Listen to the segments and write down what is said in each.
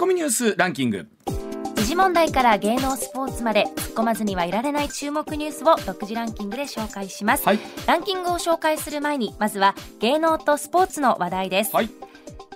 コミニュースランキング。時事問題から芸能スポーツまで突っ込まずにはいられない注目ニュースを独自ランキングで紹介します、はい。ランキングを紹介する前にまずは芸能とスポーツの話題です、はい。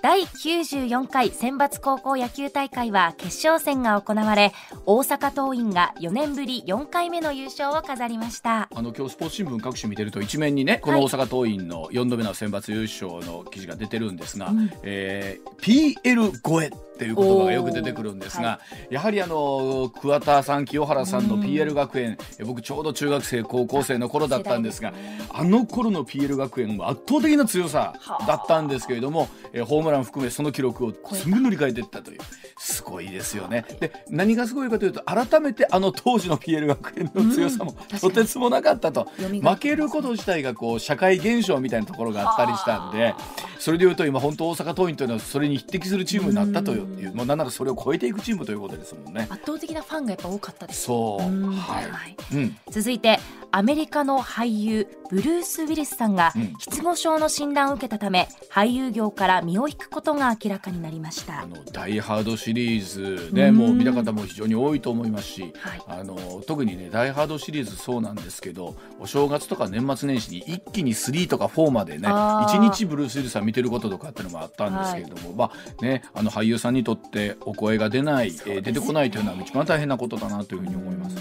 第94回選抜高校野球大会は決勝戦が行われ大阪桐蔭が4年ぶり4回目の優勝を飾りました。あの今日スポーツ新聞各紙見てると一面にねこの大阪桐蔭の4度目の選抜優勝の記事が出てるんですが、えー PL 超えっていう言葉がよく出てくるんですが、やはりあの桑田さん清原さんの PL 学園、え僕ちょうど中学生高校生の頃だったんですがあの頃の PL 学園は圧倒的な強さだったんですけれども、えーホームラン含めその記録をすぐ塗り替えていったという。すごいですよね。で何がすごいかというと改めてあの当時の PL 学園の強さもとてつもなかったと。負けること自体がこう社会現象みたいなところがあったりしたんでそれでいうと今本当大阪桐蔭というのはそれに匹敵するチームになったというもうなんならそれを超えていくチームということですもんね。圧倒的なファンがやっぱ多かったです。そう。うん。はい、はい。うん。続いてアメリカの俳優ブルース・ウィリスさんがうん。失語症の診断を受けたため俳優業から身を引くことが明らかになりました。あのダイ・ハードシリーズね、うん。もう見た方も非常に多いと思います。し、はい。あの特にねダイ・ハードシリーズそうなんですけどお正月とか年末年始に一気に3とか4までねあー。1日ブルース・ウィルスさん見てることとかっていうのもあったんですけれども、まあねあの俳優さんにとってお声が出ない、えー出てこないというのは一番大変なことだなというふうに思います。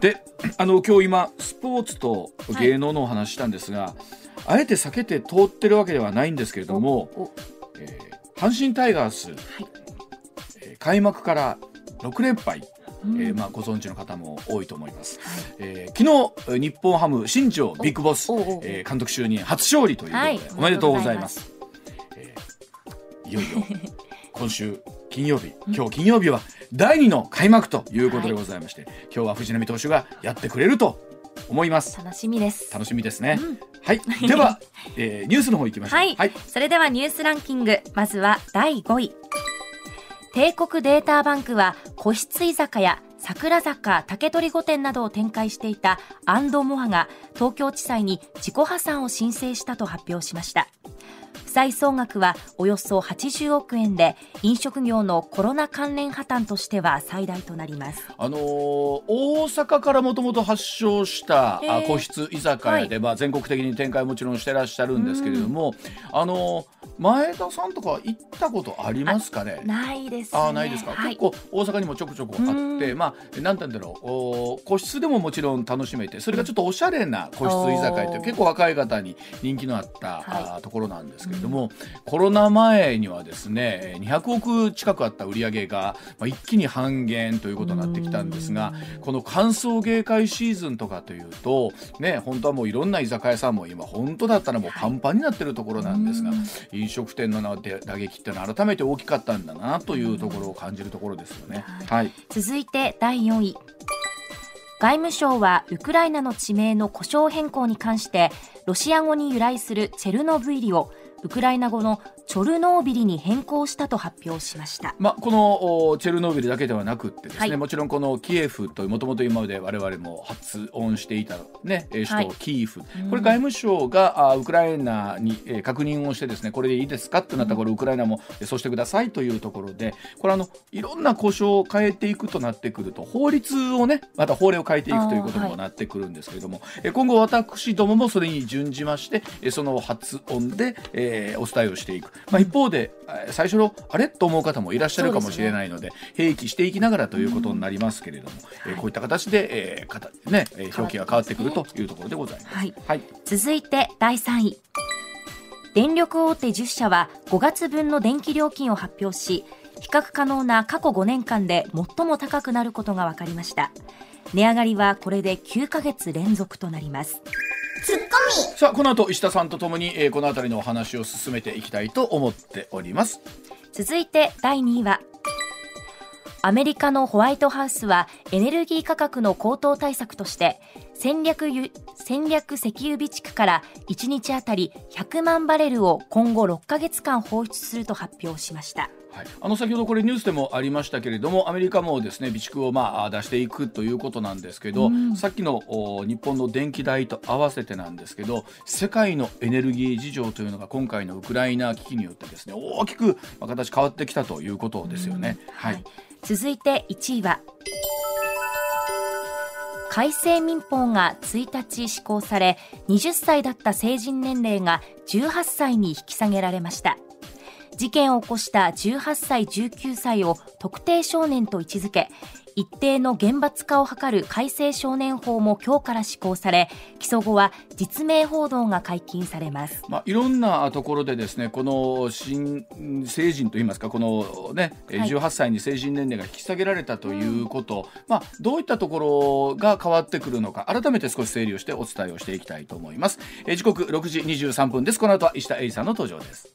であの今日今スポーツと芸能のお話したんですが、あえて避けて通ってるわけではないんですけれども、おえー阪神タイガース、えー開幕から6連敗、うん。えーまあ、ご存知の方も多いと思います、えー昨日日本ハム新庄ビッグボス、えー監督就任初勝利ということで、はい。おめでとうございます。えーいよいよ今週金曜日今日金曜日は第2の開幕ということでございまして、今日は藤浪投手がやってくれると思います。楽しみです。楽しみですね、うん。はい。では、えーニュースの方行きましょう。はい、それではニュースランキング。まずは第5位。帝国データバンクは個室居酒屋桜坂竹取御殿などを展開していたアンドモアが東京地裁に自己破産を申請したと発表しました負債総額はおよそ80億円で飲食業のコロナ関連破綻としては最大となります。あのー大阪からもともと発祥した個室居酒屋で、まあ、全国的に展開もちろんしてらっしゃるんですけれども、あのー前田さんとか行ったことありますかね？ないですね。あーないですか、はい。結構大阪にもちょくちょくあって、まあなんて言うんだろうお個室でももちろん楽しめてそれがちょっとおしゃれな個室居酒屋って結構若い方に人気のあった、はい。ところなんですけれども、コロナ前にはですね200億近くあった売り上げが、まあ、一気に半減ということになってきたんですがこの歓送迎会シーズンとかというとね本当はもういろんな居酒屋さんも今本当だったらもうパンパンになってるところなんですが、飲食店の打撃っていうのは改めて大きかったんだなというところを感じるところですよね。はい、続いて第4位。外務省はウクライナの地名の呼称変更に関してロシア語に由来するチェルノブイリをウクライナ語のチョルノービリに変更したと発表しました。まあ、このおチェルノービリだけではなくってですね、はい。もちろんこのキエフというもともと今まで我々も発音していた、ね、首都キーフ、これ外務省があウクライナに、えー確認をしてですねこれでいいですかってなったらこれウクライナも、えーそうしてくださいというところでこれあのいろんな故障を変えていくとなってくると法律をねまた法令を変えていくということにもなってくるんですけれども、えー今後私どももそれに準じまして、えーその発音で、えーお伝えをしていく、まあ、一方で、えー最初のあれ？と思う方もいらっしゃるかもしれないので併記していきながらということになりますけれども、えーこういった形で、えーかたねえー表記が変わってくるというところでございます。はい。はい続いて第3位。電力大手10社は5月分の電気料金を発表し比較可能な過去5年間で最も高くなることが分かりました。値上がりはこれで9ヶ月連続となりますさあこの後石田さんとともに、えーこの辺りのお話を進めていきたいと思っております。続いて第2位はアメリカのホワイトハウスはエネルギー価格の高騰対策として戦略ゆ戦略石油備蓄から1日あたり100万バレルを今後6ヶ月間放出すると発表しました。はい、あの先ほどこれニュースでもありましたけれどもアメリカもですね備蓄をまあ出していくということなんですけど、さっきのお日本の電気代と合わせてなんですけど世界のエネルギー事情というのが今回のウクライナ危機によってですね大きくまあ形変わってきたということですよね。はい、続いて1位は。改正民法が1日施行され20歳だった成人年齢が18歳に引き下げられました。事件を起こした18歳19歳を特定少年と位置づけ一定の厳罰化を図る改正少年法も今日から施行され起訴後は実名報道が解禁されます、まあ、いろんなところでですねこの新成人といいますかこのねはい。18歳に成人年齢が引き下げられたということ、まあ、どういったところが変わってくるのか改めて少し整理をしてお伝えをしていきたいと思います。えー時刻6時23分です。この後は石田英二さんの登場です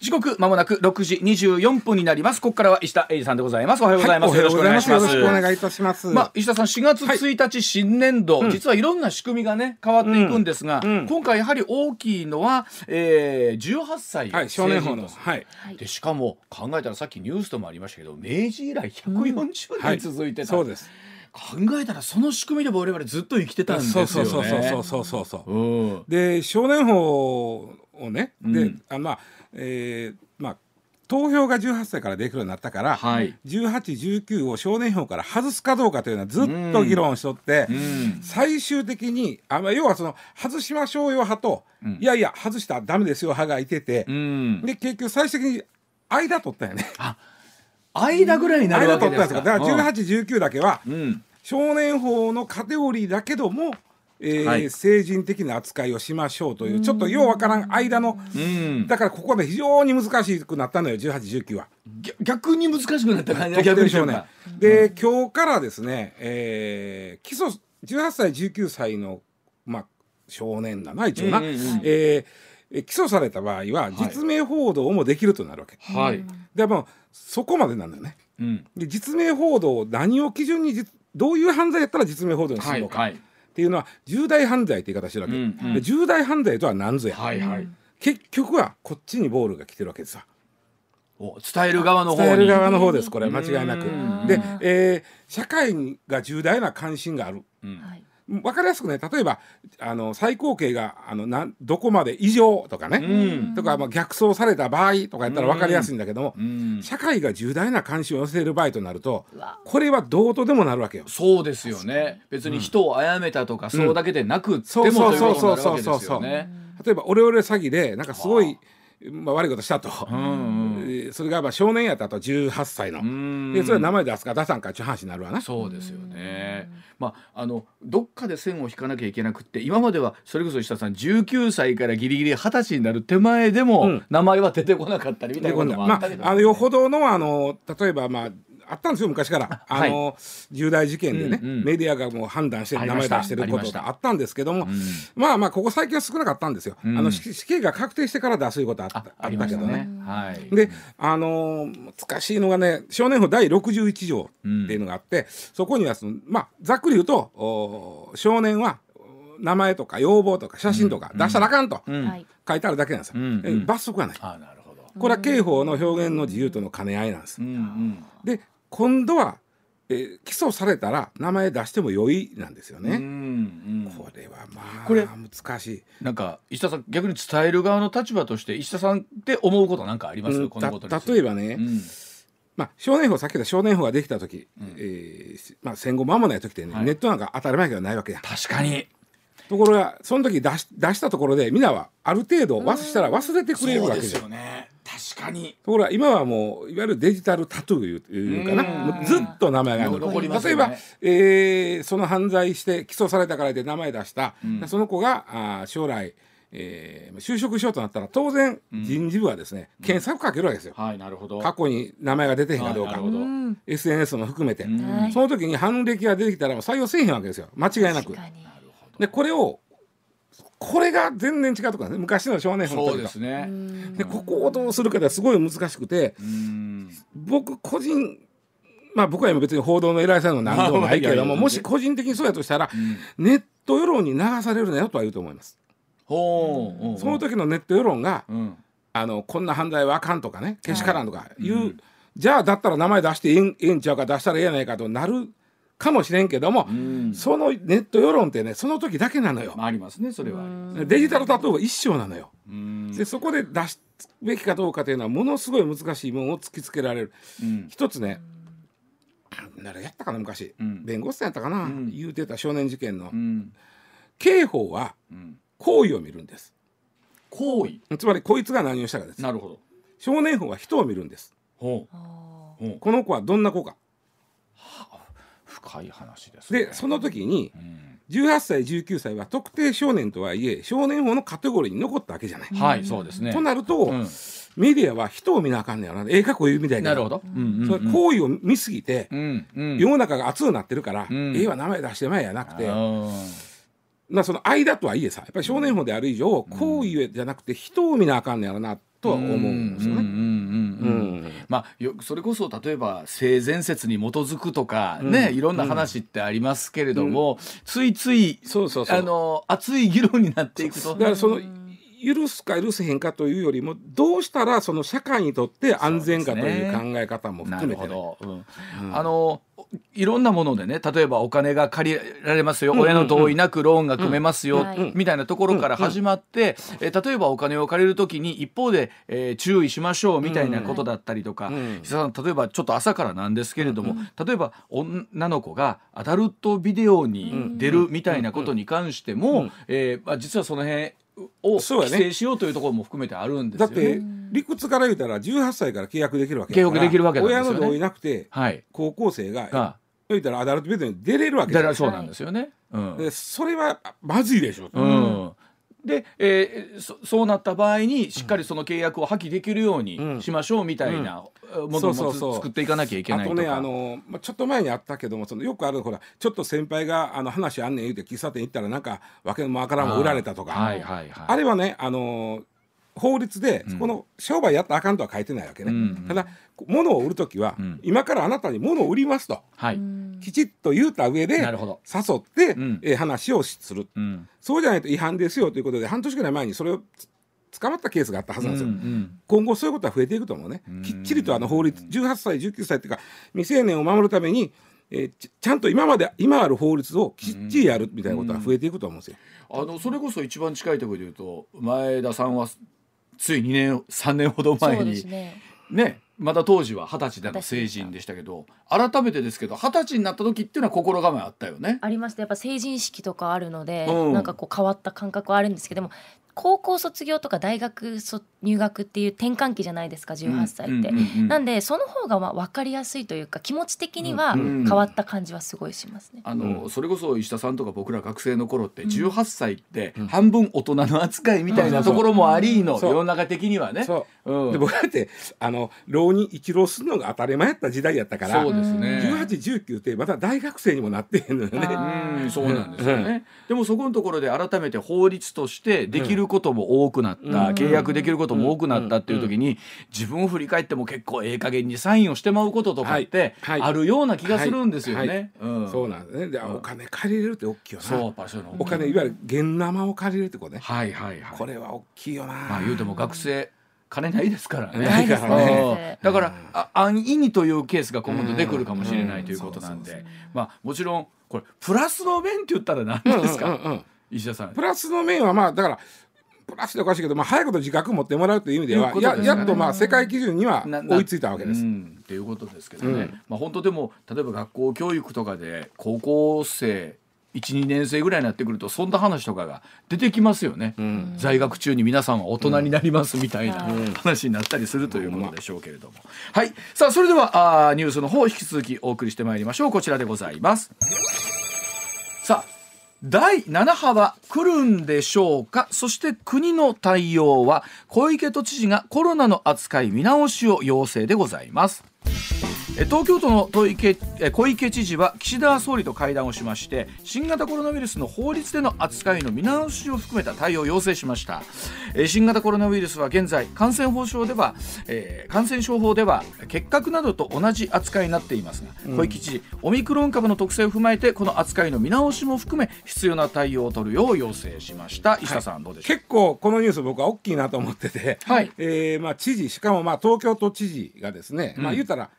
時刻まもなく6時24分になります。ここからは石田英二さんでございます。おはようございます、はおはようございます。よろしくおい願いいたします。まあ、石田さん4月はい。1日新年度、うん。実はいろんな仕組みがね変わっていくんですが、うん。うん。今回やはり大きいのは、えー、18歳はい、少年法の。はい。でしかも考えたらさっきニュースでもありましたけど明治以来140年続いてた、そうです。考えたらその仕組みでも我々ずっと生きてたんですよね。そうそうそうそうそうそうそう。うん。で、少年法をね、でうん、あまあ、えーまあ、投票が18歳からできるようになったから、はい18、19を少年法から外すかどうかというのはずっと議論しとって、うん最終的にあ、まあ、要はその外しましょうよ派と、うんいやいや外したらダメですよ派がいてて、うんで結局最終的に間取ったよね。間ぐらいになる間わけですか。取ったんですか。だから18、19だけは、うん少年法のカテゴリーだけども、えーはい。成人的な扱いをしましょうというちょっとようわからん間の、うん。だからここで非常に難しくなったのよ1819は。ぎ逆に難しくなった感じ特定少年か。で、今日からですね、えー起訴18歳19歳の、まあ、少年だな一応な、うんうんうん。えーえ起訴された場合は実名報道もできるとなるわけ。はい。でもそこまでなんだよね。うん。で実名報道を何を基準に実どういう犯罪やったら実名報道にするのか、はいっていうのは重大犯罪って言い方してるわけ、うんうん。で重大犯罪とは何ぞや、はいはい。結局はこっちにボールが来てるわけですさお伝える側の方に。伝える側の方です。これ間違いなく。うん。で、えー社会が重大な関心がある。うん。はい分かりやすくね例えばあの最高刑があのなんどこまで以上とかね、うん。とか、まあ、逆走された場合とかやったら分かりやすいんだけども、うん。社会が重大な関心を寄せる場合となるとこれはどうとでもなるわけよ。そうですよね。別に人を殺めたとか、そうだけでなくっても、そうそうというそうそうそうそう。例えばオレオレ詐欺でなんかすごい、まあ、悪いことしたと、うん。うんえーそれがまあ少年やったと18歳の、うん。でそれは名前出すか出さんかっていう話になるわな。そうですよね。まああのどっかで線を引かなきゃいけなくって今まではそれこそ石田さん19歳からギリギリ20歳になる手前でも、うん。名前は出てこなかったりみたいなこともあまったけど、あ、あのよほどのあの例えばまああったんですよ昔からあはいの、重大事件でね、メディアがもう判断して名前出してることがあったんですけども、うんまあまあここ最近は少なかったんですよ、うんあの死死刑が確定してから出すいうことはあったあありましたねけどね。。はい。であのー難しいのがね少年法第61条っていうのがあって、そこにはそのまあざっくり言うとお少年はお名前とか要望とか写真とか出したらあかんと書いてあるだけなんですよ、罰則はない。これは刑法の表現の自由との兼ね合いなんです。で今度は、えー起訴されたら名前出しても良いなんですよね、これはまあこれ難しい。なんか石田さん逆に伝える側の立場として石田さんって思うことなんかあります、うんこのこと例えばね、うん。まあ、少年法さっき言った少年法ができた時、うん。えーまあ、戦後間もない時ってね、はい。ネットなんか当たり前ではないわけや。確かに。ところがその時出し出したところでみんなはある程度忘したら忘れてくれるわけじゃん。よね確かに。ところが今はもういわゆるデジタルタトゥーいうかな。ずっと名前が残ります例えば、えーその犯罪して起訴されたからで名前出した、うん。その子があー将来、えー、就職しようとなったら当然人事部はですね、うん、検索かけるわけですよ、はいなるほど。過去に名前が出てへんかどうか、はい、SNS も含めて、うん、その時に犯歴が出てきたら採用せえへんわけですよ。間違いなく。でこれをこれが全然違うとかね。昔の少年本とそうですね。でここをどうするかですごい難しくて僕個人まあ僕は今別に報道の偉いさんの何でもないけれどももし個人的にそうやとしたら、ネット世論に流されるなよとは言うと思います。ほう。その時のネット世論が、あのこんな犯罪はあかんとかねけしからんとかいう、じゃあだったら名前出してええんちゃうか出したらええやないかとなるかもしれんけども、そのネット世論ってねその時だけなのよ。ありますねそれは。デジタルタトゥーは一生なのよ。でそこで出すべきかどうかというのはものすごい難しいものを突きつけられる。一つね誰やったかな昔、弁護士さんやったかな、言うてた少年事件の、刑法は行為を見るんです。行為？つまりこいつが何をしたかです。なるほど。少年法は人を見るんです。ほうこの子はどんな子か。深い話です、ね、でその時に、18歳19歳は特定少年とはいえ少年法のカテゴリーに残ったわけじゃない。はいそうですね。となると、うん、メディアは人を見なあかんねやろな。ええかっこ言うみたいな。るほど、うんうんうん、それ行為を見すぎて、うんうん、世の中が熱くなってるから、うん、ええわ名前出してまえやなくて。まあその間とはいえさやっぱり少年法である以上、行為じゃなくて人を見なあかんねやろなとは思うんですよね。まあよそれこそ例えば性善説に基づくとかね、うん、いろんな話ってありますけれども、うん、ついついそうそうあの熱い議論になっていくと。だからその許すか許せへんかというよりもどうしたらその社会にとって安全かという考え方も含めて、ね、あのいろんなものでね例えばお金が借りられますよ、親の同意なくローンが組めますよ、みたいなところから始まって、え例えばお金を借りる時に一方で、えー、注意しましょうみたいなことだったりとか、例えばちょっと朝からなんですけれども、例えば女の子がアダルトビデオに出るみたいなことに関しても、えーまあ、実はその辺を規制しようというところも含めてあるんですよ、ね、だって理屈から言うたら18歳から契約できるわけ契約できるわけね、親の同意なくて、はい、高校生が言うたらアダルトビデオに出れるわけですそうなんですよね、うん、でそれはまずいでしょう、うんで、えー、そそうなった場合にしっかりその契約を破棄できるようにしましょうみたいなものも作っていかなきゃいけないとか。あとねあの、まあ、ちょっと前にあったけどもそのよくあるほらちょっと先輩があの話あんねん言うて喫茶店行ったらなんか訳のわからんも売られたとか。はいはいはい、あれはねあの法律で、この商売やったらあかんとは書いてないわけね、うん、ただ物を売る時は、うん、今からあなたに物を売りますと、はい、きちっと言うた上で誘って、うん、えー、話をする、うん、そうじゃないと違反ですよということで半年ぐらい前にそれを捕まったケースがあったはずなんですよ、うんうん、今後そういうことは増えていくと思うね、きっちりとあの法律18歳19歳っていうか未成年を守るためにえー、ちちゃんと今まで今ある法律をきっちりやるみたいなことが増えていくと思うんですよ。あのそれこそ一番近いところで言うと前田さんはつい2年3年ほど前に。ね。ねまだ当時は二十歳での成人でしたけど改めてですけど二十歳になった時っていうのは心構えあったよね。ありました。やっぱ成人式とかあるので、うん、なんかこう変わった感覚はあるんですけども高校卒業とか大学入学っていう転換期じゃないですか18歳って、なんでその方がまあ分かりやすいというか気持ち的には変わった感じはすごいしますね、あのそれこそ石田さんとか僕ら学生の頃って18歳って半分大人の扱いみたいなところもありの世の中的にはね。うん、で僕だってあの浪人一浪するのが当たり前やった時代やったからそうですね。1819ってまだ大学生にもなってへんのよね。うんそうなんですよね、でもそこのところで改めて法律としてできることも多くなった、契約できることも多くなったっていう時に、自分を振り返っても結構ええ加減にサインをしてまうこととかってあるような気がするんですよね。そうなんですね。で、お金借りれるって大きいよな。そう場所のお金いわゆる現生を借りれるってことね。はいはいはい。これは大きいよな。まあ言うても学生金ないですからね。ないからね。だから、あ安易にというケースが今後出てくるかもしれないということなんで、まあもちろんこれプラスの面って言ったら何ですか、石田さん。プラスの面はまあだからプラスでおかしいけど、まあ、早いこと自覚持ってもらうという意味では、ね、ややっとまあ世界基準には追いついたわけです。っていうことですけどね、うん、まあ、本当でも例えば学校教育とかで高校生12年生ぐらいになってくるとそんな話とかが出てきますよね、うん、在学中に皆さんは大人になりますみたいな話になったりするというものでしょうけれども、はい。さあそれではあニュースの方引き続きお送りしてまいりましょう。こちらでございます。さあ第7波は来るんでしょうか？そして国の対応は小池都知事がコロナの扱い見直しを要請でございます東京都の小池知事は岸田総理と会談をしまして新型コロナウイルスの法律での扱いの見直しを含めた対応を要請しました。新型コロナウイルスは現在感染法上では、えー、感染症法では結核などと同じ扱いになっていますが、うん、小池知事オミクロン株の特性を踏まえてこの扱いの見直しも含め必要な対応を取るよう要請しました。石田さん、どうでしょう？結構このニュース僕は大きいなと思ってて、はい。えーまあ、知事しかもまあ東京都知事がですね、うん、まあ言うたら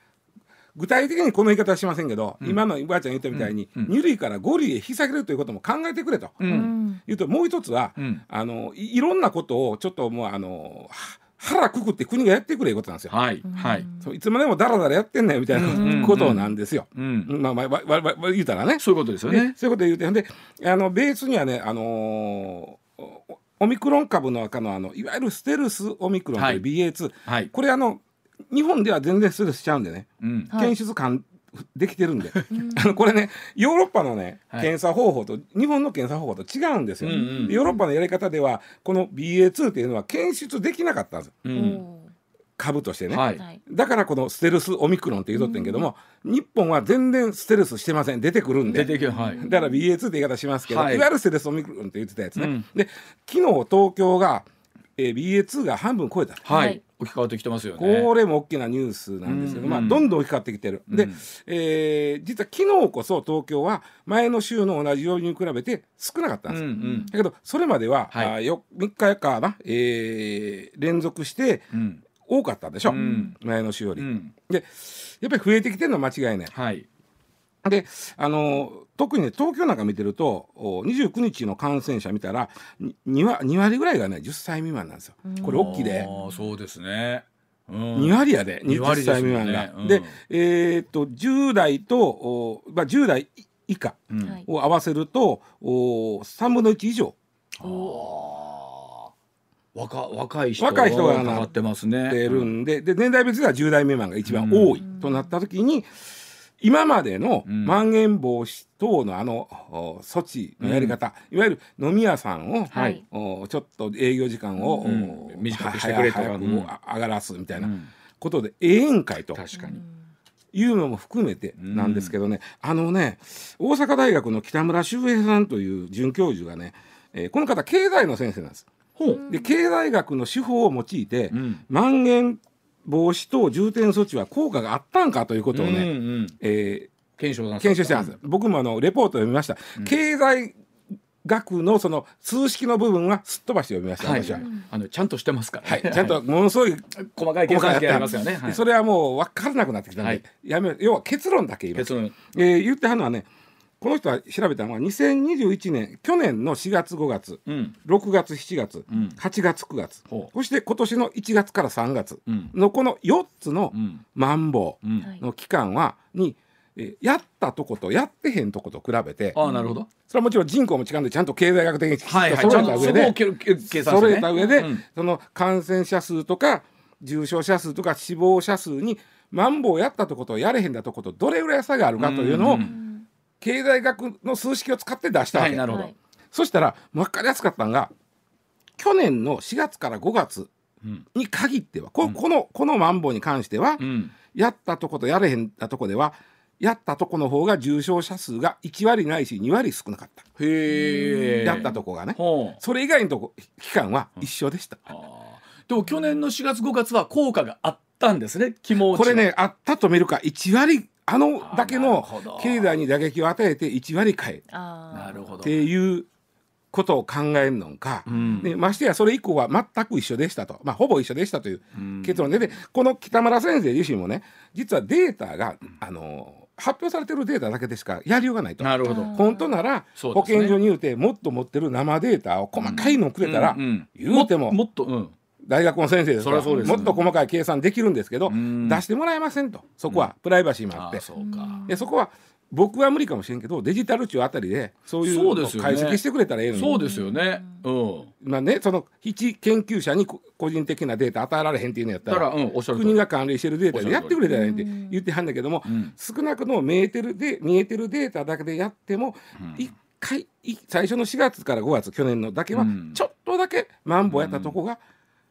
具体的にこの言い方はしませんけど、うん、今のばあちゃん言ったみたいに、うん、2類から5類へ引き下げるということも考えてくれと、うん、言うともう一つは、あのいろんなことをちょっともうあの腹くくって国がやってくれいうことなんですよ。はい。はい。そういつまでもだらだらやってんねんみたいなことなんですよ。うん。まあまあわわわ言うたらね。そういうことですよね。そういうこと言うてんであのベースにはねあのー、オミクロン株の中のあのいわゆるステルスオミクロンという BA2、はい、これあの日本では全然ストレスしちゃうんでね、うん、検出感できてるんで、あのこれねヨーロッパのね検査方法と日本の検査方法と違うんですよ、ヨーロッパのやり方ではこの BA2 っていうのは検出できなかったんです、うん、株としてね、はい、だからこのステルスオミクロンって言うとってんけども、うん、日本は全然ステルスしてません。出てくるんで。出てはい、だから BA2 って言い方しますけど、はい、いわゆるステルスオミクロンって言ってたやつね、うん、で昨日東京が、えー、BA2 が半分超えた、はい。置き換わってきてますよね。これも大きなニュースなんですけど、うん。うん、まあ、どんどん置き換わってきてる。で、えー、実は昨日こそ東京は前の週の同じ曜日に比べて少なかったんです。うんうん、だけど、それまでは、はい、あよ3日かな、えー、連続して、多かったでしょ、うん、前の週より、うん、でやっぱり増えてきてるのは間違いない。はい、であの特にね東京なんか見てると29日の感染者見たら 2, 割 ,2 割ぐらいがね10歳未満なんですよ。これ大きいで。そうですね、うん、2割やで。20歳未満が。で、ねうん、で、えー、っと10代とお、まあ、10代以下を合わせると、うん、お3分の1以上。若若い人若い人がなってますね。てるんで,、で年代別では10代未満が一番多いとなった時に、うん今までのまん延防止等のあの措置のやり方、うん、いわゆる飲み屋さんを、はい、おちょっと営業時間を、うん、短くしてくれとか、上がらすみたいなことで、ええんかいと。確かに。いうのも含めてなんですけどね、あのね大阪大学の北村修平さんという准教授がね、えー、この方経済の先生なんです。で経済学の手法を用いて、うん、まん延防止等重点措置は効果があったんかということをね、うんうん、えー、検証検証してます、僕もあのレポートを読みました、うん、経済学のその数式の部分はすっ飛ばして読みました、はい、私は、あのちゃんとしてますから、ね、はい、ちゃんとものすごい細かい計算式ありますよね、はい、それはもう分からなくなってきたんで、はい、やめ要は結論だけ言います。結論、えー、言ってはるのはねこの人は調べたのは2021年去年の4月5月、うん、6月7月、うん、8月9月、そして今年の1月から3月のこの4つのマンボウの期間はに、えやったとことやってへんとこと比べてあなるほど。それはもちろん人口も違うんでちゃんと経済学的に揃えた上で揃えた上で、その感染者数とか重症者数とか死亡者数にマンボウやったとことやれへんだとことどれぐらい差があるかというのを、うん経済学の数式を使って出したわけ、はい、なるほど。そしたら分かりやすかったのが去年の4月から5月に限っては、こうん、このこのマンボウに関しては、うん、やったとことやれへんだとこではやったとこの方が重症者数が1割ないし2割少なかった。へえやったとこがね。それ以外のとこ期間は一緒でした、うん、でも去年の4月5月は効果があったんですね気持ちこれねあったと見るか1割あのだけの経済に打撃を与えて1割買えなるほど。っていうことを考えるのか、うん、でましてやそれ以降は全く一緒でしたと、まあ、ほぼ一緒でしたという結論ででこの北村先生自身もね実はデータがあの発表されてるデータだけでしかやりようがないと。なるほど。本当なら保健所に言うてもっと持ってる生データを細かいのをくれたら、言うてももっと、うん大学の先生ですか？らもっと細かい計算できるんですけど出してもらえませんと。そこはプライバシーもあって、でそこは僕は無理かもしれんけどデジタル庁あたりでそういうのを解析してくれたらええのに。そうですよね、うん、まあねその一研究者に個人的なデータ与えられへんっていうのやったら、うん、国が管理してるデータでやってくれたらええって言ってはんだけども、うん、少なくとも見えてるで見えてるデータだけでやっても、うん、1回最初の4月から5月去年のだけはうん。ちょっとだけマンボウやったとこが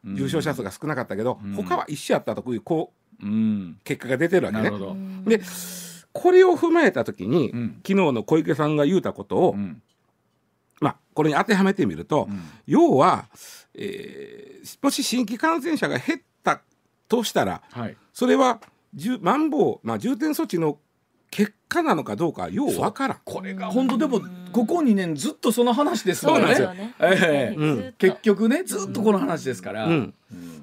重症者数が少なかったけど、うん。他は一緒やったとこういうこううん。結果が出てるわけね。でこれを踏まえた時に、うん。昨日の小池さんが言うたことを、うん。まあ、これに当てはめてみると、うん。要は、えーもし新規感染者が減ったとしたらはい。それは重マンボウ、まあ、重点措置の結果なのかどうかようわからん。これが本当でもここ2年ずっとその話ですもんねそうなんね。え結局ねずっとこの話ですから、うん。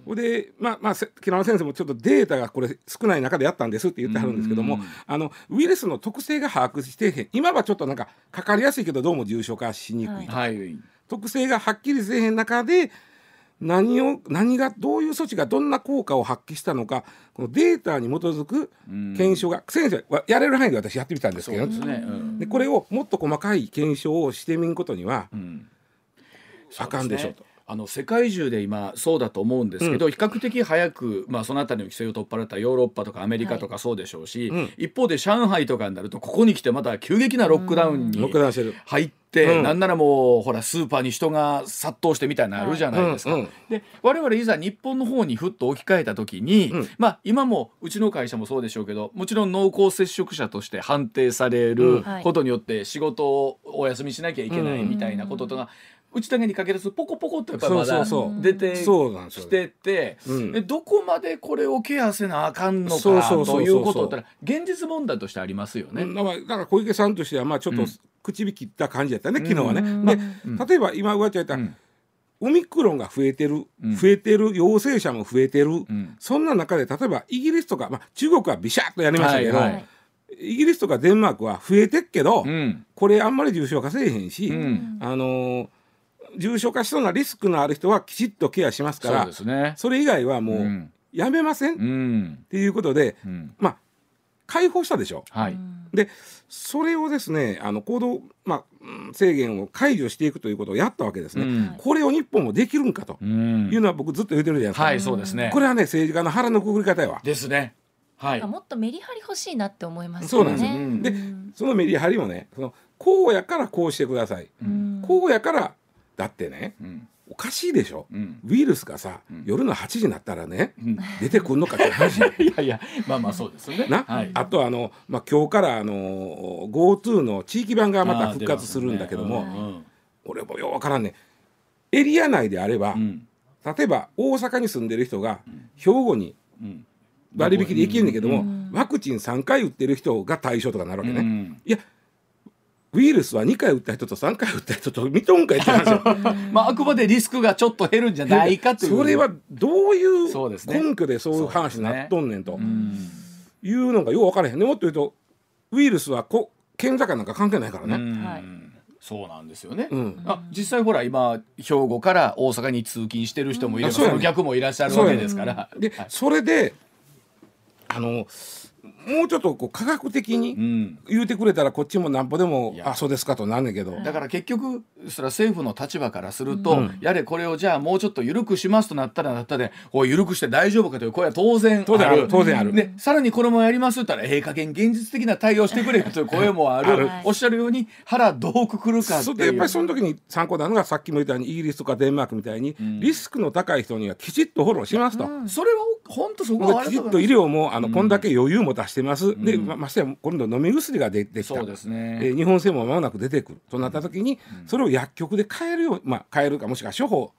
ほいでまあまあせ木村先生もちょっとデータがこれ少ない中でやったんですって言ってはるんですけども、うんあのウイルスの特性が把握してへん今はちょっとなんかかかりやすいけどどうも重症化しにくい、はいはい。特性がはっきりせえへん中で何を何がどういう措置がどんな効果を発揮したのかこのデータに基づく検証が、先生はやれる範囲で私やってみたんですけど。ですね、うん。でこれをもっと細かい検証をしてみんことにはうん。あかんでしょうと。あの世界中で今そうだと思うんですけど、比較的早く、まあ、そのあたりの規制を取っ払ったヨーロッパとかアメリカとかそうでしょうし、うん。一方で上海とかになるとここに来てまた急激なロックダウンに入って、うん。なんならもうほらスーパーに人が殺到してみたいなのあるじゃないですか。うん。うん。で我々いざ日本の方にふっと置き換えた時に、うん。まあ今もうちの会社もそうでしょうけどもちろん濃厚接触者として判定されうん。るはいことによって仕事をお休みしなきゃいけないみたいなこととか、うちだけにかけるとポコポコっとやっぱりまだそうそう。そう出てそうなんですよきてて。うん。でどこまでこれをケアせなあかんのかということって現実問題としてありますよね。うん。だからだから小池さんとしてはまあちょっとうん。口火切った感じやったね、昨日はね。うん。で、うん。例えば今上ちゃん言った、うん。オミクロンが増えてる、うん。増えてる陽性者も増えてる、うん。そんな中で例えばイギリスとか、まあ、中国はビシャッとやりましたけど、はいはい。イギリスとかデンマークは増えてっけど、うん。これあんまり重症化せえへんし、うん。あのー重症化しそうなリスクのある人はきちっとケアしますかそうらですね。それ以外はもううんやめません、っうんていうことで、うんまあ解放したでしょ？はい。でそれをですねあの行動、まあ、うん制限を解除していくということをやったわけですね、うんこれを日本もできるんかとうんいうのは僕ずっと言ってるじゃないですか、はいそうですね。これはね政治家の腹のくぐり方やわですね。はい。もっとメリハリ欲しいなって思いますよそうなんですよ、ね。うんでそのメリハリもねそのこうやからこうしてください、うんこうやからだってねうん。おかしいでしょ、うん。ウイルスがさ、ん。夜の8時になったらねうん。出てくんのかって話。いやいやまあまあそうですよね。な、はい。あとあの、まあ、今日からあの GoTo の地域版がまた復活するんだけども、あー出ますね。俺もようわからんね。エリア内であれば、うん。うん例えば大阪に住んでる人が兵庫にうん。割引で行けんねんけども、うん。ワクチン3回打ってる人が対象とかなるわけね、うん。いやウイルスは2回打った人と3回打った人と見とんかいって話よ。まああくまでリスクがちょっと減るんじゃないかという。それはどういうそうですね根拠でそういう話になっとんねんと。うん。いうのがよう分からへんね。もっと言うとウイルスはこ県境なんか関係ないからね、そうなんですよね。うん。あ実際ほら今兵庫から大阪に通勤してる人もいれば、うん。その逆もいらっしゃるわけですから。で、はい。それであのもうちょっとこう科学的うにん。言うてくれたらこっちもなんぼでもあそうですかとなんねんけど、だから結局それは政府の立場からすると、うん。やれこれをじゃあもうちょっと緩くしますとなったらなったでおい緩くして大丈夫かという声は当然当然ある。当然ある。でさらにこれもやりますって言ったらええ加減現実的な対応してくれよという声もある。あるおっしゃるように腹どうくくるかっていう。それでやっぱりその時に参考なのがさっきも言ったようにイギリスとかデンマークみたいに、ん。リスクの高い人にはきちっとフォローしますと。それは本当そこはできちっと医療もあの、うん。こんだけ余裕も出してます、でうん。まましてや今度飲み薬が出てきた。そうですね。えー日本製も間もなく出てくる。となった時に、それを薬局で買えるようまあ買えるかもしくは処方。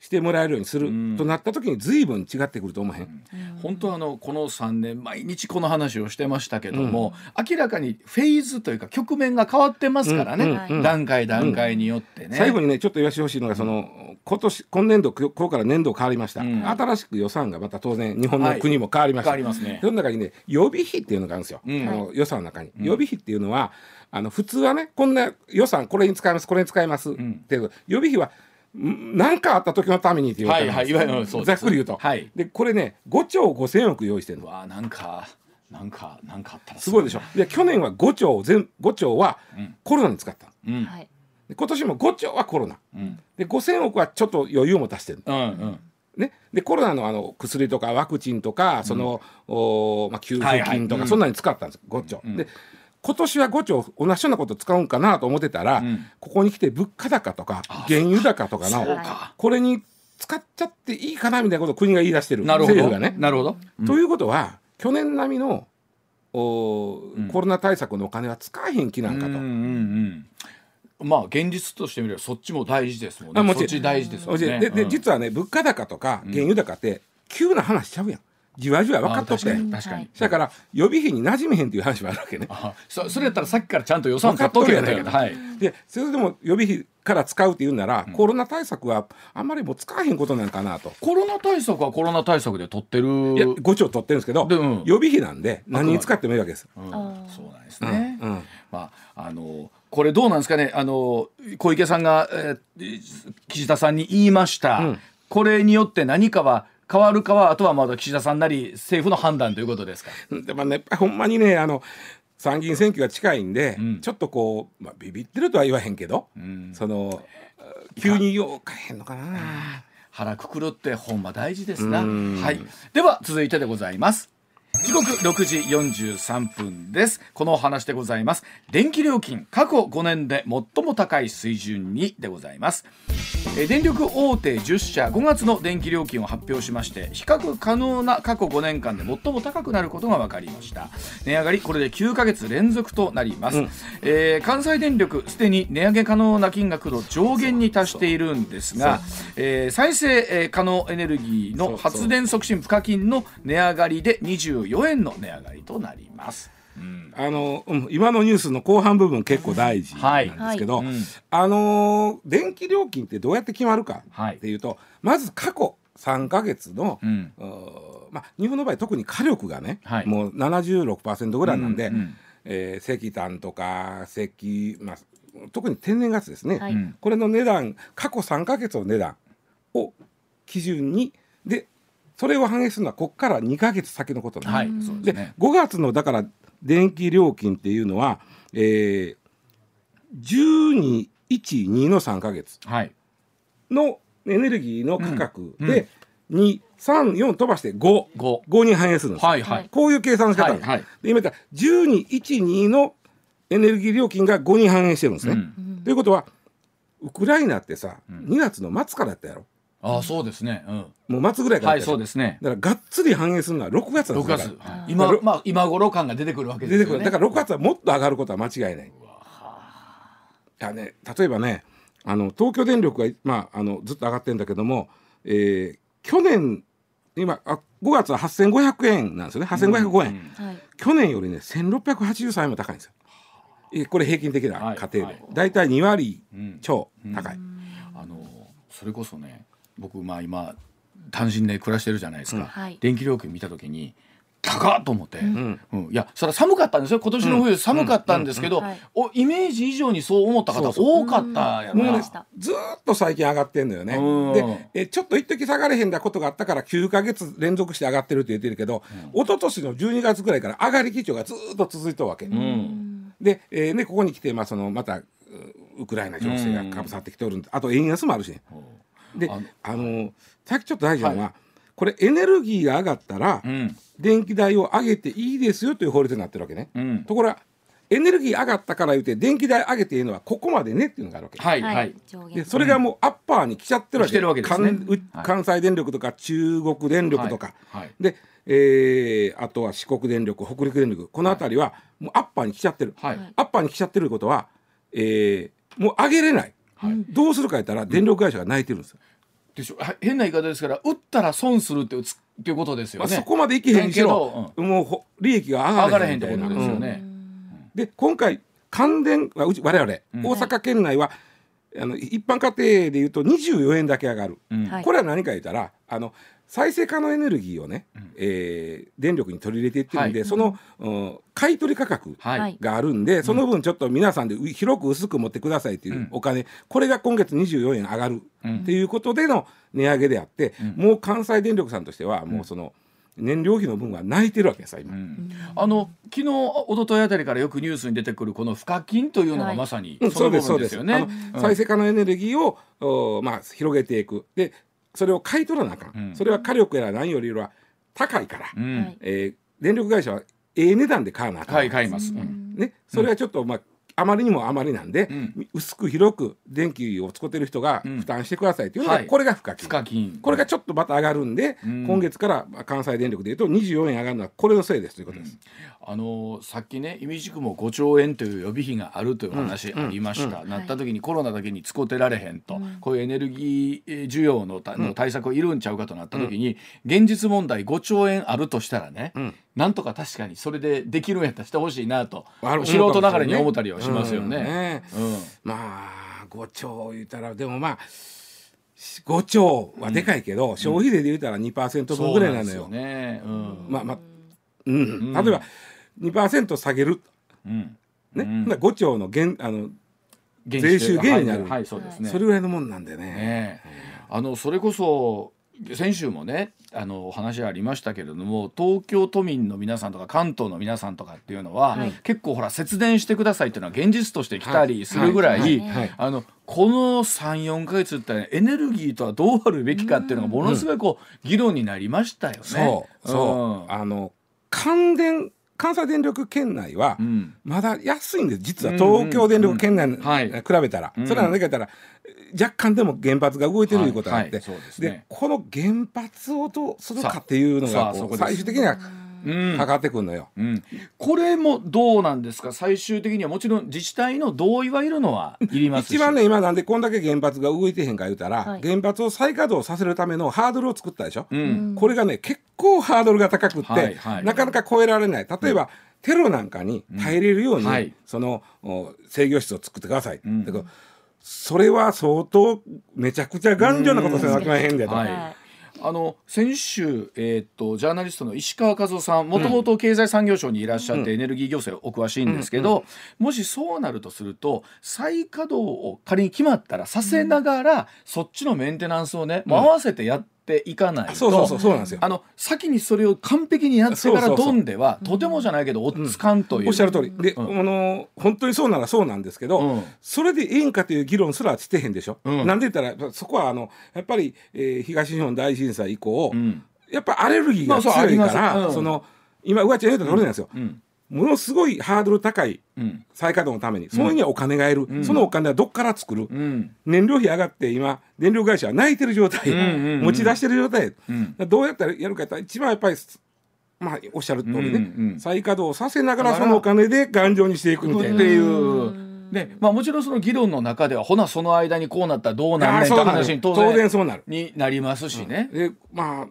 してもらえるようにする、うん。となった時に随分違ってくると思えへん？本当はあのこの3年毎日この話をしてましたけども、明らかにフェーズというか局面が変わってますからね、うんうん段階段階によってね。最後にねちょっと言わせてほしいのがその今年今年度今日から年度変わりました、うん。新しく予算がまた当然日本のはい。国も変わりました、変わりますね。その中にね予備費っていうのがあるんですよ、うん。あの予算の中に、予備費っていうのはあの普通はねこんな予算これに使いますこれに使います、っていう予備費は何かあった時のためにっていうはいはいいわゆるそうざっくり言うと、はい。でこれね5兆5千億用意してるの。わあなんかなんかなんかあったらすごい。でしょ。で去年は5兆全5兆はうん。コロナに使ったうん。今年も5兆はコロナ。うん。で5千億はちょっと余裕も足してるうんうん。ね、でコロナのあの薬とかワクチンとかその、おまあ、給付はいはい。金とか、うん。そんなに使ったんです。5兆、うん。で今年は5兆同じようなこと使うんかなと思ってたら、うん。ここに来て物価高とか原油高とかのこれに使っちゃっていいかなみたいなことを国が言い出してる。なるほど。政府がね。なるほど、うん。ということは去年並みのおーうん。コロナ対策のお金は使えへん気なんかと。うんうんうんまあ現実としてみればそっちも大事ですもんね。あもちろん。大事ですもんね。ででうん。実はね物価高とか原油高って急な話しちゃうやんじわじわ分かっとって。あ確かに確かに、はいだから予備費に馴染めへんっていう話もあるわけね。あそそれやったらさっきからちゃんと予算取っとけよ分かっとるやないかはい。でそれでも予備費から使うって言うなら、コロナ対策はあんまりもう使えへんことなんかなと。コロナ対策はコロナ対策で取ってる。いや5兆取ってるんですけど、でうん。予備費なんで何に使ってもいいわけです。うん。そうなんですね、うんうん。まああのこれどうなんですかね。あの小池さんが、えー岸田さんに言いました、うん。これによって何かは変わるかはあとはまだ岸田さんなり政府の判断ということですか？でもねやっぱりほんまにねあの参議院選挙が近いんで、うんちょっとこう、まあ、ビビってるとは言わへんけど、んその急によう変えんのかな。腹くくるってほんま大事ですな。うんはい。では続いてでございます。時刻6時43分です。このお話でございます。電気料金過去5年で最も高い水準にでございます。えー電力大手10社5月の電気料金を発表しまして比較可能な過去5年間で最も高くなることが分かりました。値上がりこれで9ヶ月連続となります、うん。えー関西電力すでに値上げ可能な金額の上限に達しているんですが、えー再生えー可能エネルギーの発電促進賦課金の値上がりで24円の値上がりとなります、うんあの、うん今のニュースの後半部分結構大事なんですけど、はい。うん。あのー電気料金ってどうやって決まるかはい。っていうと、まず過去3か月の、うん。まあ、日本の場合特に火力がね、はい。もう76%ぐらいなんで、うんうんえー石炭とか石、まあ、特に天然ガスですね、はい。うん。これの値段過去3か月の値段を基準にでそれを反映するのはここから2か月先のことなんです。はい。でね。5月のだから電気料金っていうのは、えー、1212の3か月はい。のエネルギーの価格うん。で、234飛ばして55 5に反映するんですよ、はいはい。こういう計算の仕方はいはい。で今言った1212のエネルギー料金が5に反映してるんですね。うん。ということはウクライナってさ、ん。2月の末からやったやろああそうですね、うん、もう末ぐらいからはいそうですね。だからがっつり反映するのは6月なん6月ですよ。だかはい。今まあ今頃感が出てくるわけらですよね。出てくる。だから6月はもっと上がることは間違いない。いやね例えばねあの東京電力が、まあ、あのずっと上がってるんだけども、えー去年今あ5月は8500円なんですよね。8505円、うんはい。去年よりね1683円も高いんですよ。えこれ平均的なはい家庭はいでだい。たい2割うん。超高い。あのそれこそね僕まあ今単身で暮らしてるじゃないですか、電気料金見た時に高っと思って、うん。ん。いやそれは寒かったんですよ。今年の冬寒かったんですけど、うん。はいおイメージ以上にそう思った方そうそう。多かったやろな。ずーっと最近上がってんのよね。うん。でえちょっと一時下がれへんだことがあったから9か月連続して上がってるって言ってるけど、一昨年の12月ぐらいから上がり基調がずーっと続いたわけ。うん。で、えーね、ここに来て、まあ、そのまたうウクライナ情勢がかぶさってきておるんであと円安もあるしね。でああののさっきちょっと大事なのは、これエネルギーが上がったら、うん。電気代を上げていいですよという法律になってるわけね。うん。ところがエネルギー上がったから言って電気代上げていいのはここまでねっていうのがあるわけ。はいはい、でそれがもうアッパーに来ちゃってるわけ,、来てるわけですね。関西電力とか中国電力とか、はい。はい。で、えーあとは四国電力北陸電力。この辺りはもうアッパーに来ちゃってる、はい。はい。アッパーに来ちゃってることは、えーもう上げれない、はい。どうするか言ったら電力会社が泣いてるんですよ、でしょ。は変な言い方ですから売ったら損するってっていうことですよまあ、ね、そこまでいけへんにしろだ、もうほ利益が上がらへん上がらへんってことですよね。うん。で今回関電はうち我々、うん。大阪県内はあの一般家庭でいうと24円だけ上がる、これは何か言ったらあの再生可能エネルギーをね、ん。えー電力に取り入れていってるんで、はい。その、うん買い取り価格はい、はい。があるんで、その分ちょっと皆さんでう広く薄く持ってくださいっていううん。お金、これが今月24円上がるうん。っていうことでの値上げであって、うん。もう関西電力さんとしてはもうその燃料費の分は泣いてるわけですよ今。うん。あの昨日一昨日あたりからよくニュースに出てくるこの賦課金というのがはい。まさにうんその部そうですそうです。再生可能エネルギーをおまあ広げていく。でそれを買い取らなあかん、うん。それは火力やら何よりは高いから、うん。はい。えー電力会社はええ値段で買わなあかん、はい買います。ね、それがちょっとまああまりにもあまりなんで、うん。薄く広く電気を使ってる人が負担してくださいというのが、はい。これが賦課金。賦課金これがちょっとまた上がるんで、うん。今月からまあ関西電力でいうと24円上がるのはこれのせいですということです。あのさっきね、いみじくも5兆円という予備費があるという話ありました、なった時にコロナだけに使ってられへんと、こういうエネルギー需要のたの対策をいるんちゃうかとなった時に、現実問題5兆円あるとしたらね、んなんとか確かにそれでできるんやったらしてほしいなと素人ながらに思ったりはしますようんね。まあ5兆言ったらでもまあ5兆はでかいけど、消費税で言ったら2%分ぐらいなのよ。まあまあ、うん、例えば2%下げる、うん。ね、うん。ほな5兆の減あの減税収減になる。はい、はいそうですね。それぐらいのもんなんでね。あのそれこそ先週もねあのお話ありましたけれども東京都民の皆さんとか関東の皆さんとかっていうのは、はい。結構ほら節電してくださいっていうのは現実として来たりするぐらい、はい。はい。はい。あのこの34か月ってエネルギーとはどうあるべきかっていうのがものすごいこう議論になりましたよね。そう。そう、あの関電関西電力圏内は、うん。うんまだ安いんです。実は東京電力圏内に比べたら、うん。それは何か言ったら若干でも原発が動いてるいうことがあって、はいはいでね。この原発をどうするかっていうのが最終的にはうん。かかってくるのよ。うん、これもどうなんですか？最終的にはもちろん自治体の同意はいるのは いりますし。一番ね今なんでこんだけ原発が動いてへんか言うたら、はい。原発を再稼働させるためのハードルを作ったでしょ、うん。これがね結構ハードルが高くって、はいはい。なかなか超えられない。例えば、テロなんかに耐えれるように、はい。そのお制御室を作ってください、んだからそれは相当めちゃくちゃ頑丈なことせなへんでと、あの先週、えーっとジャーナリストの石川和夫さんもともと経済産業省にいらっしゃって、エネルギー行政お詳しいんですけど、もしそうなるとすると再稼働を仮に決まったらさせながら、そっちのメンテナンスをね、もう合わせてやっていかないと。そうそうそうそうなんですよ。あの先にそれを完璧にやってからそうそうそうどん。ではとてもじゃないけど追っつかんという、おっしゃる通り。で、うん。あの本当にそうならそうなんですけど、うん。それでいいんかという議論すらしてへんでしょ、うん。なんで言ったらそこはあのやっぱり、えー東日本大震災以降、うん。やっぱアレルギーが強いから、その今上ちゃん言うた通りなんですよ、うんものすごいハードル高いうん。再稼働のために、そのにはお金がいる、ん。そのお金はどっから作る、うん。燃料費上がって今電力会社は泣いてる状態、うんうんうん持ち出してる状態、うん。どうやったらやるかやったら一番やっぱりまあおっしゃる通りね、うんうん再稼働させながらそのお金で頑丈にしていくみたいな。っていう。ねまあ、もちろんその議論の中ではほなその間にこうなったらどうなんねんって話に当当然然そうなる。になりますしね。でまあうん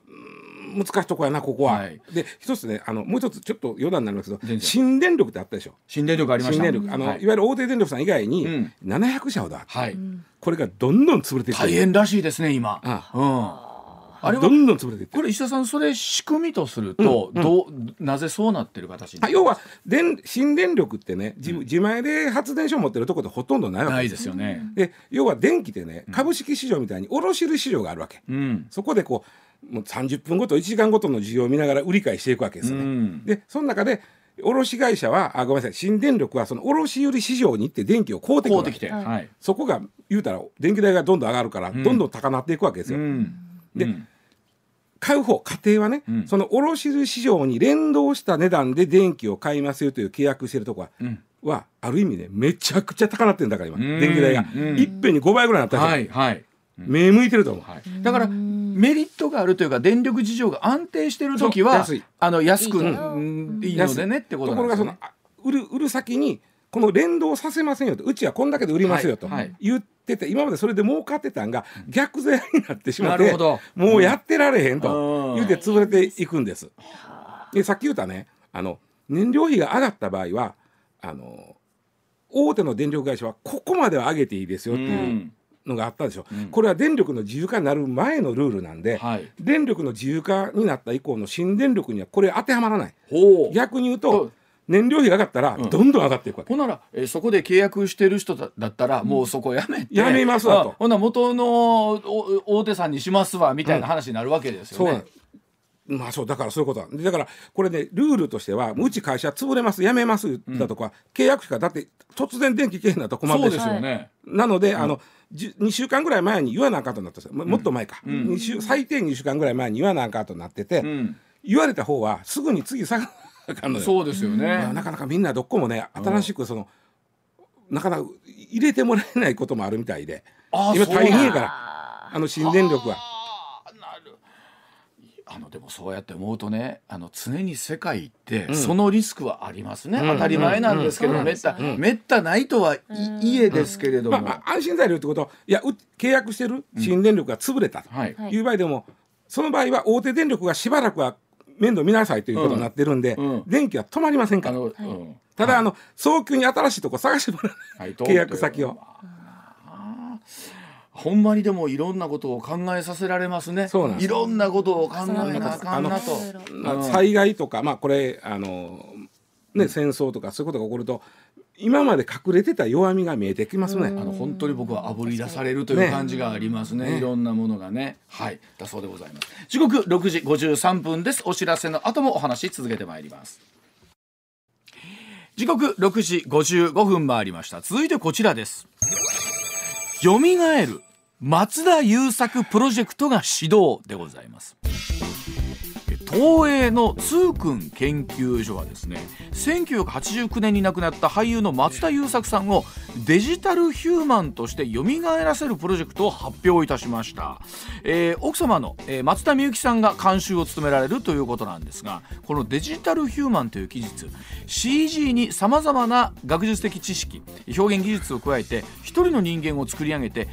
難しいとこやなここは。はいで一つねあのもう一つちょっと余談になりますけど新電力ってあったでしょ。新電力ありました。新電力あの、はいい、わゆる大手電力さん以外にうん700社ほどあって、はい。これがどんどん潰れていって大変らしいですね今。あうん。あれはどんどん潰れていってこれ石田さんそれ仕組みとするとどうなぜそうなってる形にあ要は電新電力ってね自自前で発電所持ってるところでほとんどないわないけでですすよね。で要は電気ってね株式市場みたいに卸売市場があるわけ、うん。そこでこうもう30分ごと1時間ごとの需要を見ながら売り買いしていくわけですよね。うんでその中で卸会社はあごめんなさい新電力はその卸売市場に行って電気を買うてくるてきて。はいはい。そこが言うたら電気代がどんどん上がるから、どんどん高なっていくわけですよ。うん。でうん。買う方家庭はね、うん。その卸売市場に連動した値段で電気を買いますよという契約してるとこは、うん。はある意味ねめちゃくちゃ高なってるんだから今ん。電気代が、うん。いっぺんに5倍ぐらいになったんですよ、はいはい。目向いてると思う、はい、だからメリットがあるというか電力事情が安定してる時は安い。あの安くいいう。んいいのでねってことところがその売る売る先にこの連動させませんよとうちはこんだけで売りますよとはいはい。言ってて、今までそれで儲かってたんが逆税になってしまってなるほど。もうやってられへんとうん言うて潰れていくんです。でさっき言ったねあの燃料費が上がった場合はあの大手の電力会社はここまでは上げていいですよっていうのがあったでしょ、うん。これは電力の自由化になる前のルールなんで、はい。電力の自由化になった以降の新電力にはこれ当てはまらない。逆に言うと燃料費が上がったらどんどん上がっていくわけ、ほんなら、えーそこで契約してる人だだったら、もうそこやめて。やめますわと。あほんなら元のお大手さんにしますわみたいな話になるわけですよね。そう。なんまあそうだからそういうこと。だからこれねルールとしてはうち会社潰れますやめますだとか、契約者がだって突然電気消えへんなと困る。そうですよね。なので、あのじゅ2週間ぐらい前に言わなあかんとなったんですよ。ももっと前か、二週最低2週間ぐらい前に言わなあかんとなってて、うん。言われた方はすぐに次下があかんのよ。そうですよね、まあなかなかみんなどこもね新しくその、なかなか入れてもらえないこともあるみたいで。今あそう大変やから。ああの新電力は。あーなる。あのでもそうやって思うとねあの常に世界ってうん。そのリスクはありますね、うん。当たり前なんですけど、うん。めった、うん。めったないとはいうん。いえですけれども、まあ、まあ安心材料ってこと。はいやう契約してる新電力が潰れたとはい、はい。いう場合でも、その場合は大手電力がしばらくは面倒見なさいということになってるんで、うん。うん電気は止まりませんから。ただ、あの早急に新しいとこ探してもらう。はい契約先を。ほんまにでもいろんなことを考えさせられますね。そうなんです。いろんなことを考えなあかんなと。災害とか、まあ、これあの、ね、戦争とかそういうことが起こると今まで隠れてた弱みが見えてきますね。あの本当に僕は炙り出されるというね感じがありますね。ねいろんなものがね。はい。だそうでございます。時刻6時53分です。お知らせの後もお話続けてまいります。時刻6時55分回りました。続いてこちらです。蘇る松田優作プロジェクトが始動でございます。東映の通訓研究所はですね1989年に亡くなった俳優の松田優作さんをデジタルヒューマンとして蘇らせるプロジェクトを発表いたしました、えー奥様の、えー松田美由紀さんが監修を務められるということなんですがこのデジタルヒューマンという技術 CG にさまざまな学術的知識表現技術を加えて一人の人間を作り上げて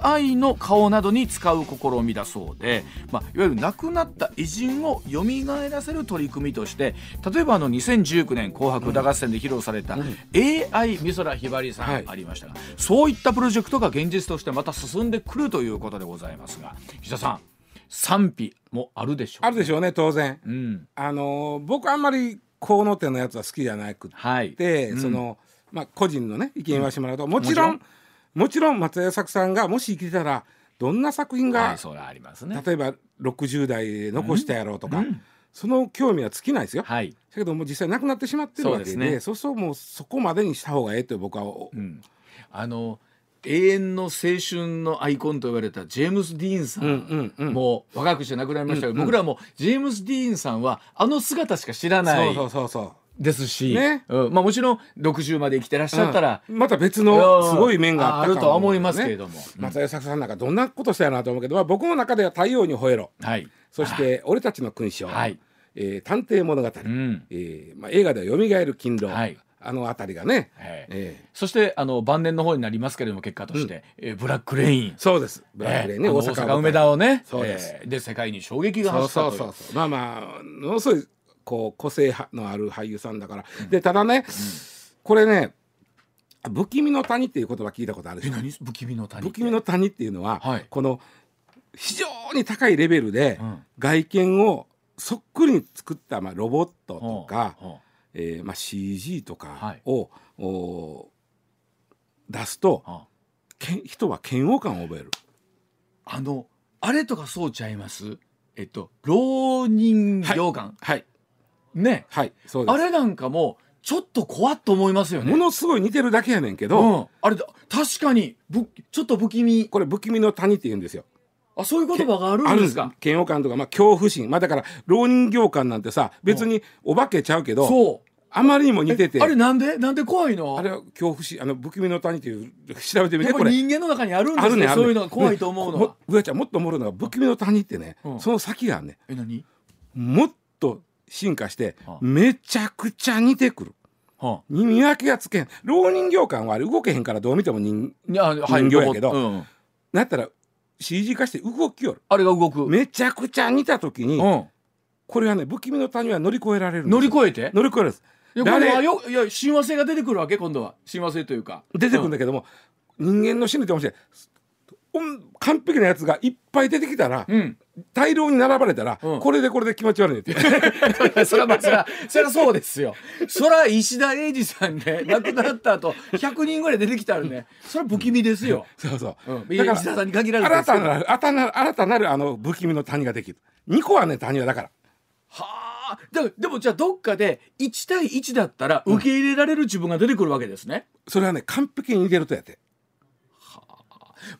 AI の顔などに使う試みだそうで、まあ、いわゆる亡くなった偉人を蘇らせる取り組みとして例えばあの2019年「紅白歌合戦」で披露された AI 美空ひばりさんはい。ありましたが、そういったプロジェクトが現実としてまた進んでくるということでございますが岸田さん賛否もあるでしょうあるでしょうね当然。うん。あの僕あんまり河野店のやつは好きじゃなくはい。て、うん。そのまあ個人のね意見言わせてもらうと、もちろん。もちろん松田優作さんがもし生きてたらどんな作品が、ね。例えば60代で残したやろうとか、うん。その興味は尽きないですよ。はい、だけどもう実際亡くなってしまってるわけでそうね。そうそうもうそこまでにした方がええと僕は、うん、あの永遠の青春のアイコンと言われたジェームス・ディーンさん、うんうんうん。もう若くして亡くなりましたけど、うんうん僕らもジェームス・ディーンさんはあの姿しか知らないそうそうそうそですし、ね。うん。まあ、もちろん60まで生きてらっしう、ゃったら、うん。また別のすごい面があったあるとは思いますけれども、うん。松田優作さんなんかどんなことしたやなと思うけど、まあ、僕の中では「太陽に吠えろ。はい」そして「俺たちの勲章」はい。えー探偵物語」うん。えーまあ、映画では「よみがえる勤労」はい。あの辺りがね、はい。えそしてあの晩年の方になりますけれども結果として、えーブラック・レイン。ーそうです。ブラックレインね、大阪梅田をねそうです。えーで世界に衝撃が走ったそうそうそう。まあまあものすごいこう個性のある俳優さんだから、でただね、これね「不気味の谷」っていう言葉聞いたことあるでえしょ？何？不気味の谷不気味の谷っていうのは、はい。この非常に高いレベルでうん。外見をそっくりに作った、まあ、ロボットとか、ほうほえーまあ、CG とかはい。出すとうはけん人は嫌悪感を覚える。あのあれとかそうちゃいます？えっと浪人形館、はいね。はいそうです。あれなんかもちょっと怖っと思いますよね。ものすごい似てるだけやねんけど、うん、あれだ確かにぶちょっと不気味。これ不気味の谷って言うんですよ。あそういう言葉があるんですか？嫌悪感とか、まあ、恐怖心。まあだから浪人業感なんてさ別にお化けちゃうけどそう。あまりにも似てて。えあれなんで？なんで怖いの？あれは恐怖心あの不気味の谷っていう 調べてみてこれ。り人間の中にあるんですね。そういうのが怖いと思うのは、も上ちゃんもっとおもろいのが不気味の谷ってね、うん。その先があんねえ何？もっと進化してはあ。めちゃくちゃ似てくる。はに見分けがつけん。浪人業感はあれ動けへんからどう見ても人人形やけどうん。なったら CG 化して動きよる。あれが動く、めちゃくちゃ似た時に、うん、これはね不気味の谷は乗り越えられる乗り越えて？乗り越えるんです。いや親和性が出てくるわけ今度は。親和性というか。出てくるんだけども、人間の心理って面白いうん完璧なやつがいっぱい出てきたら、うん、大量に並ばれたら、うん。これでこれで気持ち悪いねってそらまあそらそらそうですよ。そら石田英二さんね亡くなった後100人ぐらい出てきたらね。それは不気味ですよ、そうそう、うん、だから石田さんに限らずですけど。新たなる新たなる新たなるあの不気味の谷ができる。2個はね谷はだから。はあ。ででもじゃあどっかで1対1だったら受け入れられる自分が出てくるわけですね、それはね完璧に似てるとやって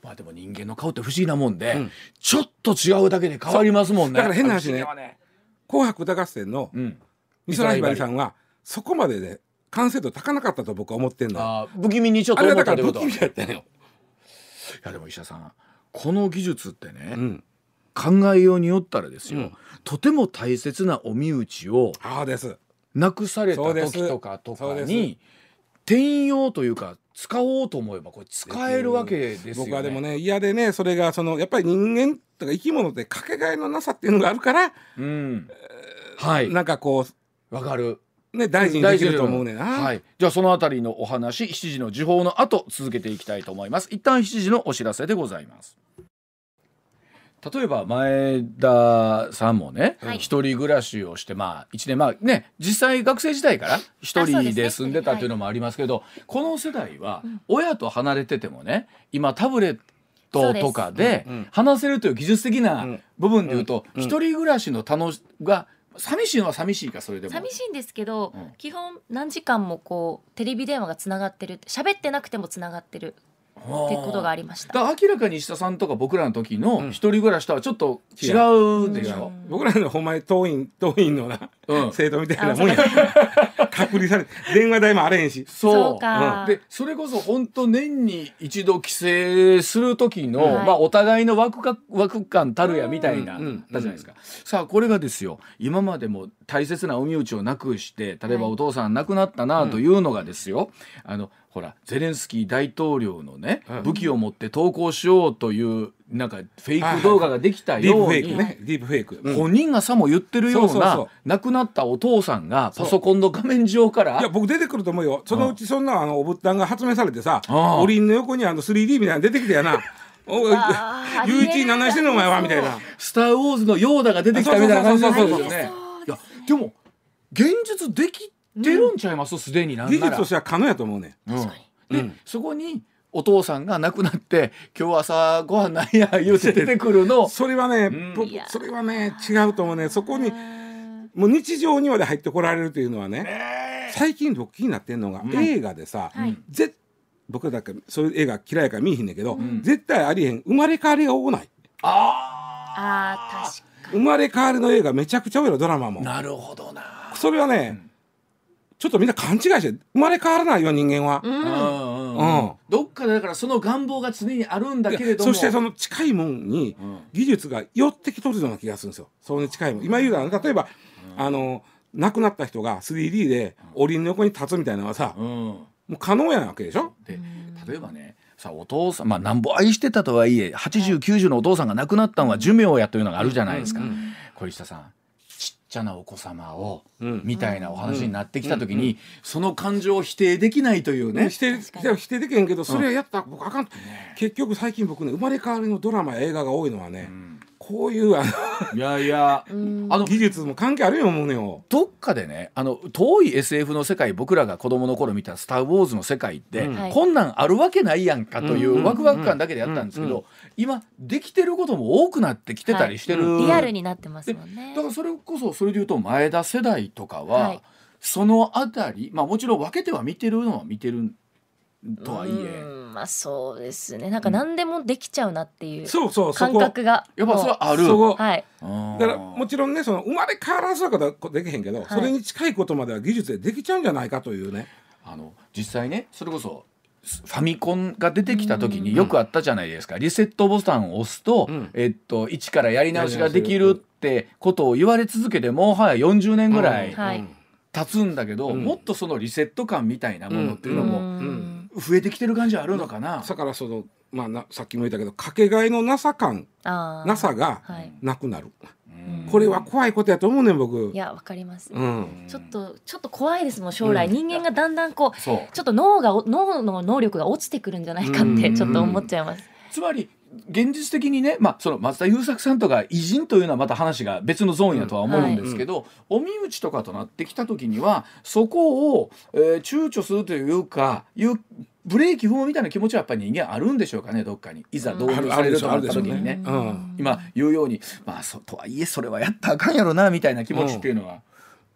まあでも人間の顔って不思議なもんで、うん。ちょっと違うだけで変わりますもんね。だから変な話ね。不思議はね「紅白歌合戦」のうん。美空ひばりさんはそこまでで完成度高なかったと僕は思ってんの不気味にちょっあと思れはだからったってことい不気味やったのよ、やでも石田さんこの技術ってね、うん、考えようによったらですよ、うん。とても大切なお身内をああです。なくされたそうです。時とかとそうに転用というか使おうと思えばこれ使えるわけですよね。僕はでもね嫌でねそれがそのやっぱり人間とか生き物ってかけがえのなさっていうのがあるから、うん、はいなんかこわかる。うね大事にできると思うねんな、はい。じゃあそのあたりのお話7時の時報の後続けていきたいと思います。一旦7時のお知らせでございます。例えば前田さんもね、はい。一人暮らしをしてまあ一年まあね実際学生時代から一人で住んでたっていうのもありますけど、この世代は親と離れててもね今タブレットとかで話せるという技術的うなん。部分でいうとうん。一人暮らしの楽しが寂しいのは寂しいかそれでも。寂しいんですけど、うん。基本何時間もこうテレビ電話がつながってる喋ってなくてもつながってるってことがありました。だから明らかに石田さんとか僕らの時のうん。一人暮らしとはちょっと違うでしょ。僕らのほんまに党員党員のな、うん。生徒みたいなもんや。隔離されて電話代もあれへんし。そう。か。でそれこそ本当年に一度帰省する時の、はいまあお互いの枠か枠感たるやみたいな、うん。うん。だじゃないですか。さあこれがですよ。今までも大切なお身内をなくして例えばはい。お父さん亡くなったなというのがですよ、あのほらゼレンスキー大統領のね、うん。武器を持って投稿しようというなんかフェイク動画ができたディーようにプフェイクね。ディープフェイク、うん。本人がさも言ってるような亡くなったお父さんがパソコンの画面上から。いや僕出てくると思うよ。そのうちそんなあのお物体が発明されてさおりんの横にあの 3D みたいなの出てきてやな。おい。ゆういち何してんのお前はみたいな「スター・ウォーズ」のヨーダが出てきたみたいな感じですよね。いやでも現実できてるんちゃいます？すで、になんなら。技術としては可能やと思うねうん。確かで、うんそこにお父さんが亡くなって「今日朝ご飯ないや」言うて出てくるの。それはね、ん。僕いやそれはね違うと思うねそこにうんもう日常にまで入ってこられるというのはね最近僕気になってんのが、うん。映画でさ、はい。ぜ僕だけそういう映画嫌いやから見えへんねんけど、ん。絶対ありへん生まれ変わりが多ない？ああー確か生まれ変わりの映画めちゃくちゃ多いのドラマも。あなるほどな。それはね、ちょっとみんな勘違いして生まれ変わらないよ人間は、にうんうんうん。うん。どっかでだからその願望が常にあるんだけれども。そしてその近いもんにうん。技術が寄ってきとるような気がするんですよ。それに近いもん。今言うたら例えば、あの亡くなった人が 3D でおりんの横に立つみたいなのはさ、うん。もう可能やなわけでしょ？で例えばねさお父さんまあなんぼ愛してたとはいえ8090のお父さんが亡くなったのは寿命やというのがあるじゃないですか。小石田さんちゃなお子様を、うん。みたいなお話になってきた時に、その感情を否定できないというね。否定否定できへんけどそれはやったら僕あかん、結局最近僕ね生まれ変わりのドラマや映画が多いのはね、こういうあのいやいや。うん。あの技術も関係あるよ思うのよ。どっかでねあの遠い SF の世界僕らが子供の頃見た「スター・ウォーズ」の世界って、こんなんあるわけないやんかというんうワクワク感だけでやったんですけど、うん今できてることも多くなってきてたりしてる、リアルになってますもんね。だからそれこそそれで言うと前田世代とかは、はい。そのあたりまあもちろん分けては見てるのは見てるとはいえ。うんまあそうですね。なんか何でもできちゃうなっていうそうそうそ感こ覚がやっぱそれはある。そこ。はい。うん。だからもちろんねその生まれ変わらずはことはできへんけど、い。それに近いことまでは技術でできちゃうんじゃないかというね。あの実際ねそれこそファミコンが出てきた時によくあったじゃないですか、リセットボタンを押すと、うん。えっと一からやり直しができるってことを言われ続けてもはや40年ぐらい経つんだけど、うん。もっとそのリセット感みたいなものっていうのうもん増えてきてる感じあるのかな。だからそのまあなさっきも言ったけどかけがえのなさ感なさがはい。なくなる、うんこれは怖いことやと思うねん僕。い。やわかります。うん。ちょっとちょっと怖いですもん将来、うん。人間がだんだんこうちょっと脳が脳の能力が落ちてくるんじゃないかってちょっと思っちゃいます。つまり現実的にね、まあ、その松田優作さんとか偉人というのはまた話が別のゾーンやとは思うんですけど、お身内とかとなってきた時にはそこを、えー躊躇するというかいうブレーキ踏むみたいな気持ちはやっぱり人間あるんでしょうかねどっかに。いざ導入されるとなった時にね。うん。今言うように、まあ、そとはいえそれはやったらあかんやろなみたいな気持ちっていうのは。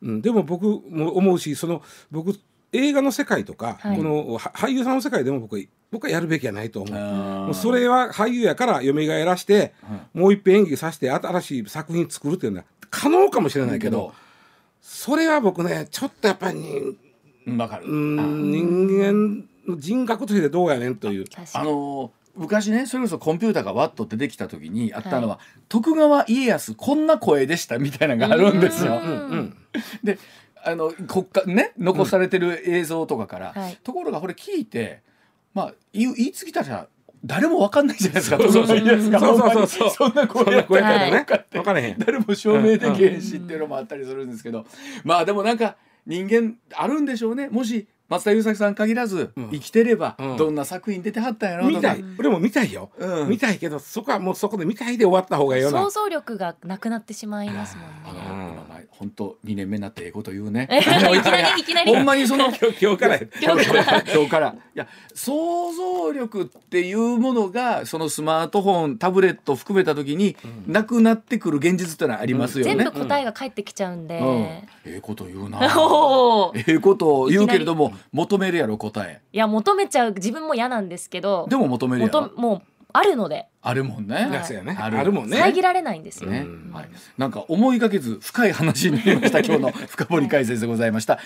うん、でも僕も思うしその僕映画の世界とか、はい。このは俳優さんの世界でも僕は僕はやるべきやないと思う。ももうそれは俳優やから蘇らして、もう一遍演技させて新しい作品作るっていうのは可能かもしれないけどそれは僕ねちょっとやっぱりにうん人間の人格としてどうやねんという。あの昔ねそれこそコンピューターがわっと出てきた時にあったのは、徳川家康こんな声でしたみたいなのがあるんですよ。うんうんであの国家ね残されてる映像とかから、はい。ところがこれ聞いてまあ言い言い過ぎたら誰もわかんないじゃないですか。そうそうそう。徳川家康がそんな声やったらねとかって分からへん誰も証明できへんしっていうのもあったりするんですけど、まあでもなんか人間あるんでしょうね。もし松田優作さん限らずうん。生きてればうん。どんな作品出てはったんやろうとたい。俺も見たいよ、うん。見たいけどそこはもうそこで見たいで終わった方がいいよな。想像力がなくなってしまいますもあんね。本当2年目になってええこと言うねいきなりいきなり。ほんまにその今日から。や今日から。いや想像力っていうものがそのスマートフォンタブレット含めた時になくなってくる現実ってのはありますよね。全部答えが返ってきちゃうんで。うん。ええこと言うな。おー。ええことを言うけれども求めるやろ答え。いや求めちゃう。自分も嫌なんですけど。でも求めるやろ。求もうあるのであるもんね。はいあるあるもんね遮られないんですよ。ねうんはい。なんか思いがけず深い話になりました 今日の深掘り解説でございました。